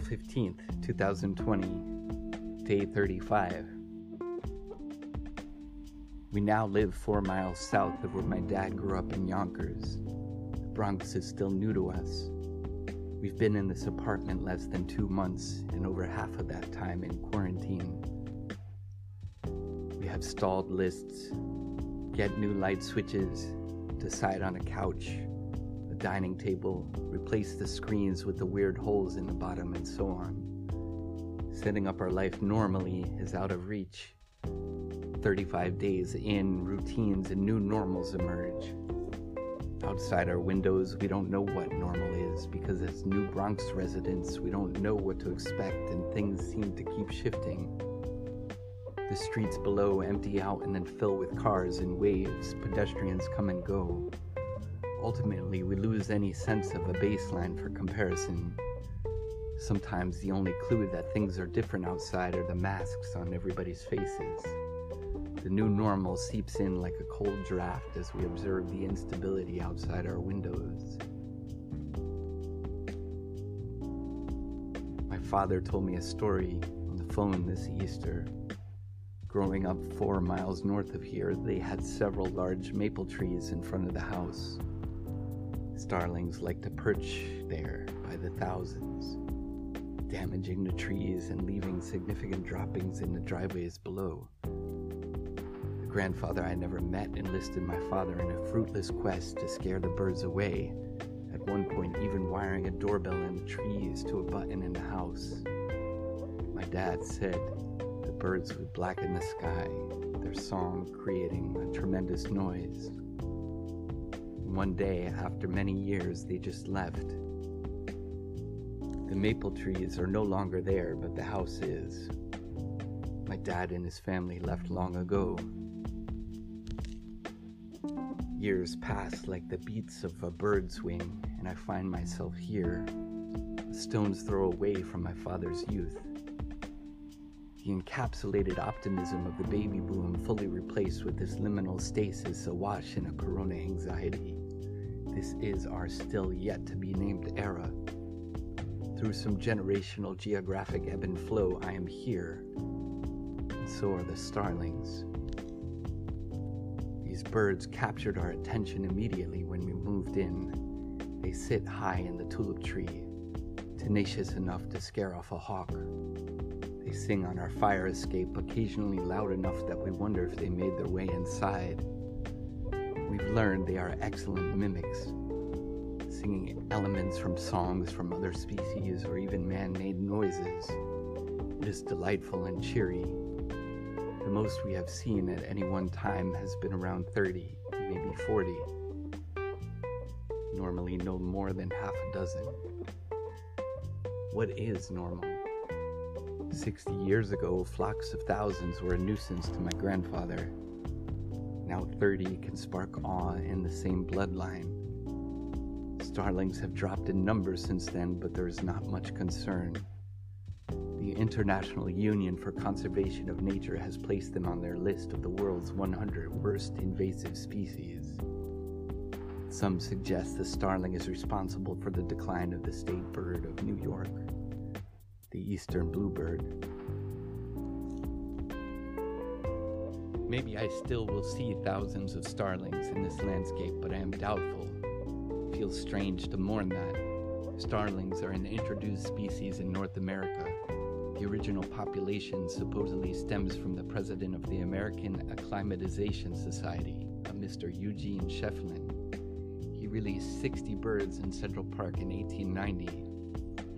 April 15th, 2020, day 35. We now live four miles south of where my dad grew up in Yonkers. The Bronx is still new to us. We've been in this apartment less than two months, and over half of that time in quarantine. We have stalled lists, get new light switches, decide on a couch, dining table, replace the screens with the weird holes in the bottom, and so on. Setting up our life normally is out of reach. 35 days in, routines and new normals emerge. Outside our windows, we don't know what normal is because, as new Bronx residents, we don't know what to expect and things seem to keep shifting. The streets below empty out and then fill with cars in waves, pedestrians come and go. Ultimately, we lose any sense of a baseline for comparison. Sometimes the only clue that things are different outside are the masks on everybody's faces. The new normal seeps in like a cold draft as we observe the instability outside our windows. My father told me a story on the phone this Easter. Growing up four miles north of here, they had several large maple trees in front of the house. Starlings like to perch there by the thousands, damaging the trees and leaving significant droppings in the driveways below The grandfather I never met enlisted my father in a fruitless quest to scare the birds away, at one point, even wiring a doorbell in the trees to a button in the house. My dad said the birds would blacken the sky, their song creating a tremendous noise. One day, after many years, they just left. The maple trees are no longer there, but the house is. My dad and his family left long ago, Years pass like the beats of a bird's wing, and I find myself here, a stone's throw away from my father's youth. The encapsulated optimism of the baby boom fully replaced with this liminal stasis awash in a corona anxiety. This is our still yet to be named era. Through some generational geographic ebb and flow, I am here, and so are the starlings. These birds captured our attention immediately when we moved in. They sit high in the tulip tree, tenacious enough to scare off a hawk. They sing on our fire escape, occasionally loud enough that we wonder if they made their way inside. We've learned they are excellent mimics, singing elements from songs from other species or even man made noises. It is delightful and cheery, the most we have seen at any one time has been around 30, maybe 40. Normally, no more than half a dozen. What is normal? 60 years ago, flocks of thousands were a nuisance to my grandfather. Now 30 can spark awe in the same bloodline. Starlings have dropped in numbers since then, but there is not much concern the International Union for Conservation of Nature has placed them on their list of the world's 100 worst invasive species. Some suggest the starling is responsible for the decline of the state bird of New York, the eastern bluebird. Maybe I still will see thousands of starlings in this landscape, but I am doubtful. It feels strange to mourn that. Starlings are an introduced species in North America, the original population supposedly stems from the president of the American Acclimatization Society, a Mr. Eugene Schieffelin. He released 60 birds in Central Park in 1890.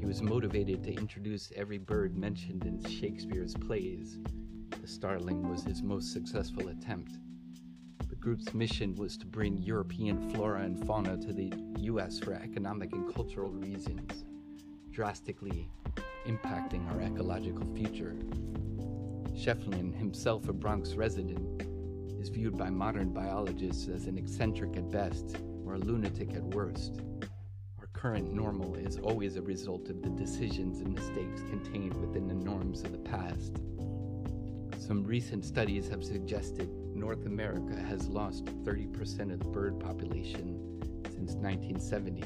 He was motivated to introduce every bird mentioned in Shakespeare's plays. The starling was his most successful attempt. The group's mission was to bring European flora and fauna to the U.S. for economic and cultural reasons, drastically impacting our ecological future. Schieffelin, himself a Bronx resident, is viewed by modern biologists as an eccentric at best or a lunatic at worst. Current normal is always a result of the decisions and mistakes contained within the norms of the past. Some recent studies have suggested North America has lost 30% of the bird population since 1970.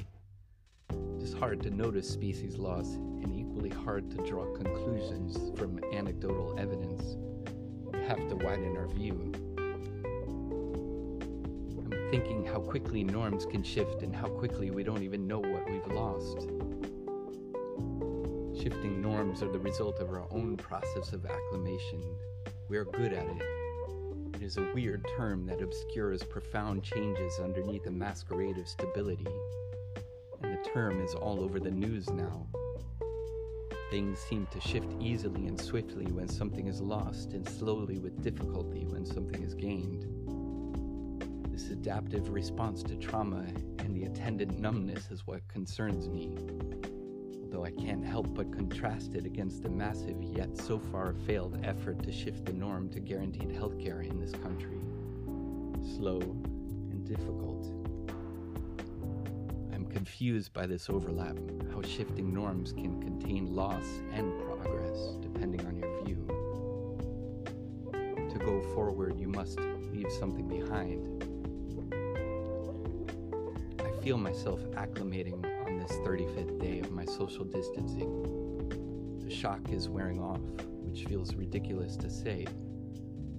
It is hard to notice species loss and equally hard to draw conclusions from anecdotal evidence. We have to widen our view. Thinking how quickly norms can shift and how quickly we don't even know what we've lost. Shifting norms are the result of our own process of acclimation. We're good at it. It is a weird term that obscures profound changes underneath a masquerade of stability. And the term is all over the news now. Things seem to shift easily and swiftly when something is lost, and slowly with difficulty when something is gained. This adaptive response to trauma and the attendant numbness is what concerns me though I can't help but contrast it against the massive yet so far failed effort to shift the norm to guaranteed healthcare in this country. Slow and difficult. I'm confused by this overlap, how shifting norms can contain loss and progress depending on your view. To go forward, you must leave something behind. Feel myself acclimating on this 35th day of my social distancing. The shock is wearing off, which feels ridiculous to say.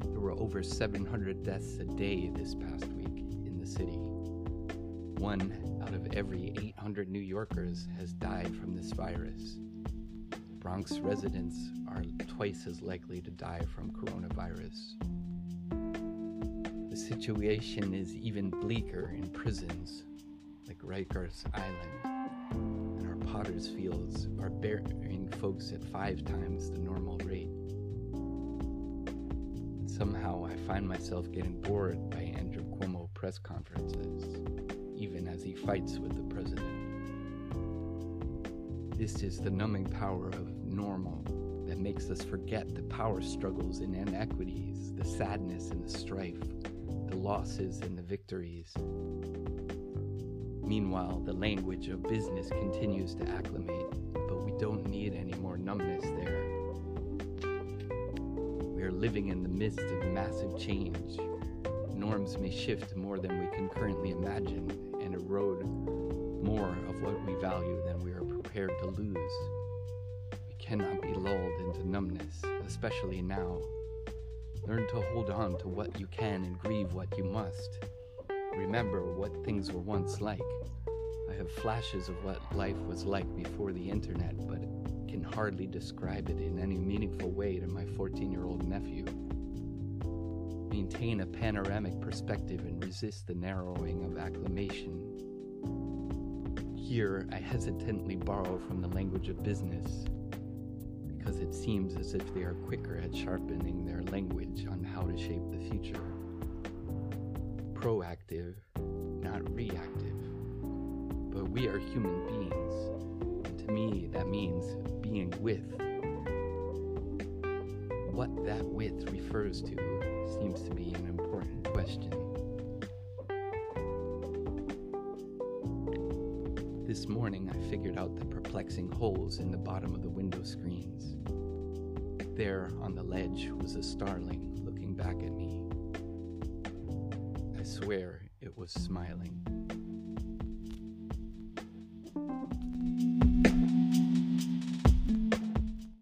There were over 700 deaths a day this past week in the city. One out of every 800 New Yorkers has died from this virus. Bronx residents are twice as likely to die from coronavirus. The situation is even bleaker in prisons like Rikers Island and our potter's fields are burying folks at five times the normal rate. Somehow I find myself getting bored by Andrew Cuomo press conferences, even as he fights with the president. This is the numbing power of normal that makes us forget the power struggles and inequities, the sadness and the strife, the losses and the victories. Meanwhile, the language of business continues to acclimate, but we don't need any more numbness there. We are living in the midst of massive change. Norms may shift more than we can currently imagine and erode more of what we value than we are prepared to lose. We cannot be lulled into numbness, especially now. Learn to hold on to what you can and grieve what you must remember what things were once like. I have flashes of what life was like before the internet, but can hardly describe it in any meaningful way to my 14 year old nephew. Maintain a panoramic perspective and resist the narrowing of acclimation. Here, I hesitantly borrow from the language of business because it seems as if they are quicker at sharpening their language on how to shape the future proactive, not reactive. But we are human beings. And to me, that means being with. What that with refers to seems to be an important question. This morning, I figured out the perplexing holes in the bottom of the window screens. There on the ledge was a starling looking back at me swear it was smiling.